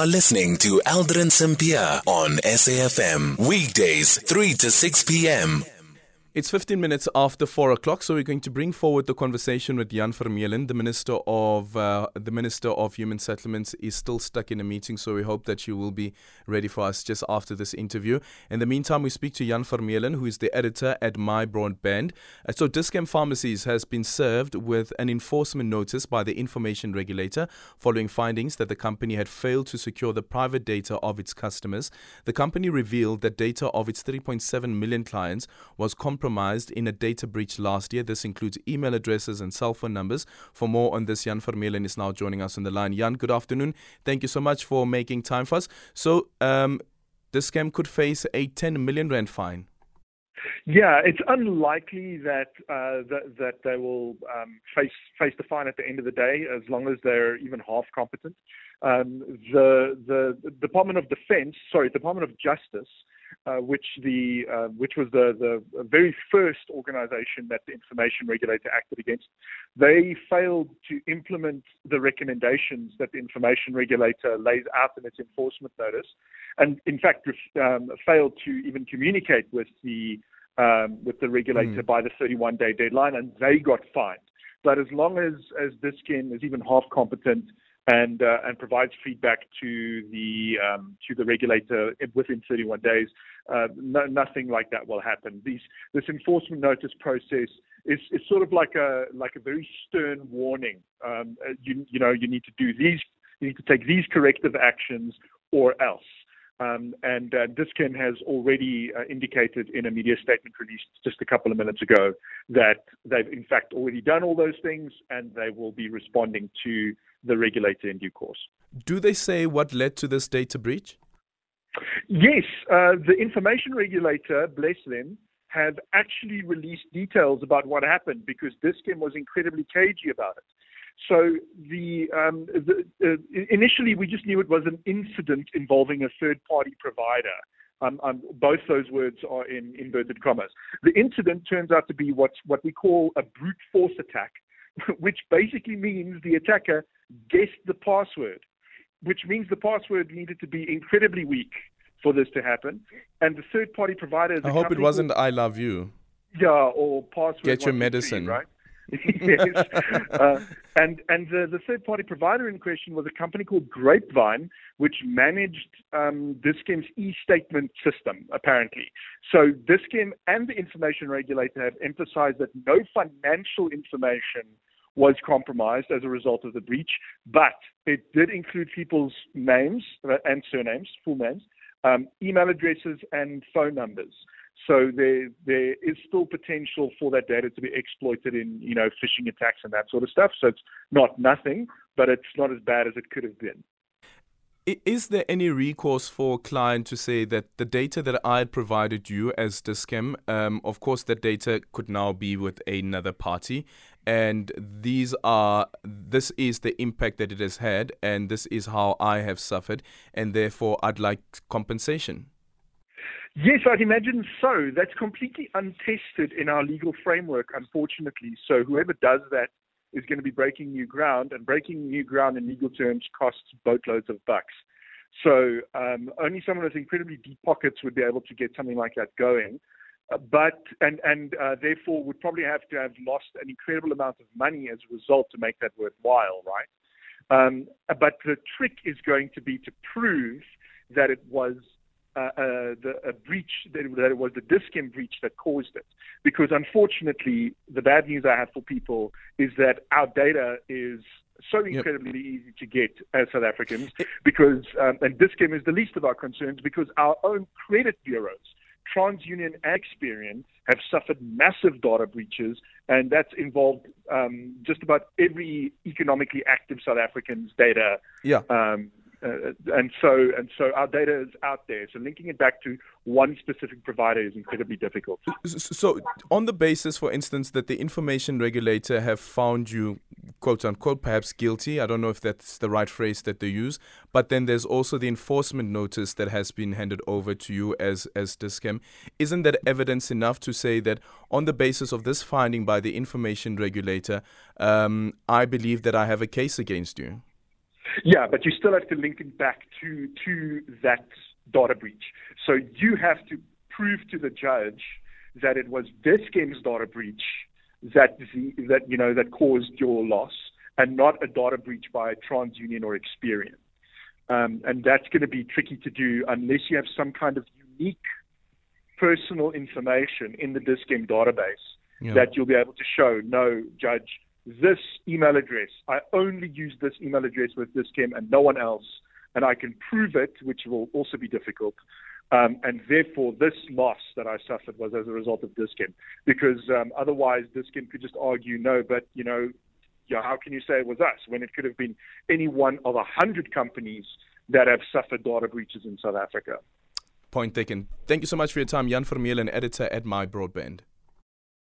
are listening to Eldrin Sampear on SAFM. Weekdays, 3 to 6 p.m. It's 15 minutes after 4 o'clock, so we're going to bring forward the conversation with Jan Vermeulen. The Minister of uh, the Minister of Human Settlements is still stuck in a meeting, so we hope that she will be ready for us just after this interview. In the meantime, we speak to Jan Vermeulen, who is the editor at MyBroadband. Uh, so, Dis-Chem Pharmacies has been served with an enforcement notice by the information regulator following findings that the company had failed to secure the private data of its customers. The company revealed that data of its 3.7 million clients was compromised compromised in a data breach last year. This includes email addresses and cell phone numbers. For more on this, Jan Vermeulen is now joining us on the line. Jan, good afternoon. Thank you so much for making time for us. So, um, Dis-Chem could face a 10 million rand fine. Yeah, it's unlikely that uh, that, that they will um, face face the fine at the end of the day, as long as they're even half competent. Um, the the Department of Defense, sorry, Department of Justice, uh, which the uh, which was the the very first organization that the information regulator acted against. They failed to implement the recommendations that the information regulator lays out in its enforcement notice, and in fact um, failed to even communicate with the um, with the regulator mm. by the 31 day deadline, and they got fined. But as long as as Dis-Chem is even half competent and uh, and provides feedback to the um, to the regulator within 31 days. Uh, no, nothing like that will happen. These, this enforcement notice process is, is sort of like a like a very stern warning. Um, you you know you need to do these you need to take these corrective actions or else. Um, and uh, Dis-Chem has already uh, indicated in a media statement released just a couple of minutes ago that they've in fact already done all those things and they will be responding to the regulator in due course. Do they say what led to this data breach? Yes, uh, the information regulator, bless them, have actually released details about what happened because Dis-Chem was incredibly cagey about it. So the, um, the uh, initially we just knew it was an incident involving a third-party provider. Um, um, both those words are in inverted commas. The incident turns out to be what's, what we call a brute force attack, which basically means the attacker guessed the password, which means the password needed to be incredibly weak for this to happen. And the third party provider. I hope it wasn't called, I love you. Yeah, or password. Get your medicine. right? Yes. Uh, and and the, the third party provider in question was a company called Grapevine, which managed um, Dis-Chem's e statement system, apparently. So Dis-Chem and the information regulator have emphasized that no financial information was compromised as a result of the breach, but it did include people's names uh, and surnames, full names, um, email addresses, and phone numbers. So there there is still potential for that data to be exploited in you know phishing attacks and that sort of stuff. So it's not nothing, but it's not as bad as it could have been. Is there any recourse for a client to say that the data that I had provided you as Dis-Chem, um, of course, that data could now be with another party, and these are this is the impact that it has had, and this is how I have suffered, and therefore I'd like compensation. Yes, I'd imagine so. That's completely untested in our legal framework, unfortunately. So whoever does that is going to be breaking new ground, and breaking new ground in legal terms costs boatloads of bucks. So um, only someone with incredibly deep pockets would be able to get something like that going. Uh, but and and uh, therefore would probably have to have lost an incredible amount of money as a result to make that worthwhile, right? Um, but the trick is going to be to prove that it was uh, uh, the, a breach, that it, that it was the Dis-Chem breach that caused it. Because unfortunately, the bad news I have for people is that our data is so incredibly yep. easy to get as South Africans because, um, and Dis-Chem is the least of our concerns because our own credit bureaus, TransUnion and Experian, have suffered massive data breaches, and that's involved um, just about every economically active South African's data. Yeah. Um, uh, and so and so our data is out there. So linking it back to one specific provider is incredibly difficult. So, on the basis, for instance, that the information regulator have found you, quote unquote, perhaps guilty. I don't know if that's the right phrase that they use. But then there's also the enforcement notice that has been handed over to you as as Dis-Chem. Isn't that evidence enough to say that on the basis of this finding by the information regulator, um, I believe that I have a case against you? Yeah, but you still have to link it back to to that data breach. So you have to prove to the judge that it was this game's data breach that the, that you know that caused your loss, and not a data breach by TransUnion or Experian. Um, and that's going to be tricky to do unless you have some kind of unique personal information in the Dis-Chem database yeah. that you'll be able to show. No, judge, this email address. I only use this email address with Dis-Chem and no one else, and I can prove it, which will also be difficult. Um, and therefore, this loss that I suffered was as a result of Dis-Chem, because um, otherwise Dis-Chem could just argue, no, but you know, yeah, how can you say it was us when it could have been any one of a hundred companies that have suffered data breaches in South Africa? Point taken. Thank you so much for your time, Jan Vermeulen, editor at MyBroadband.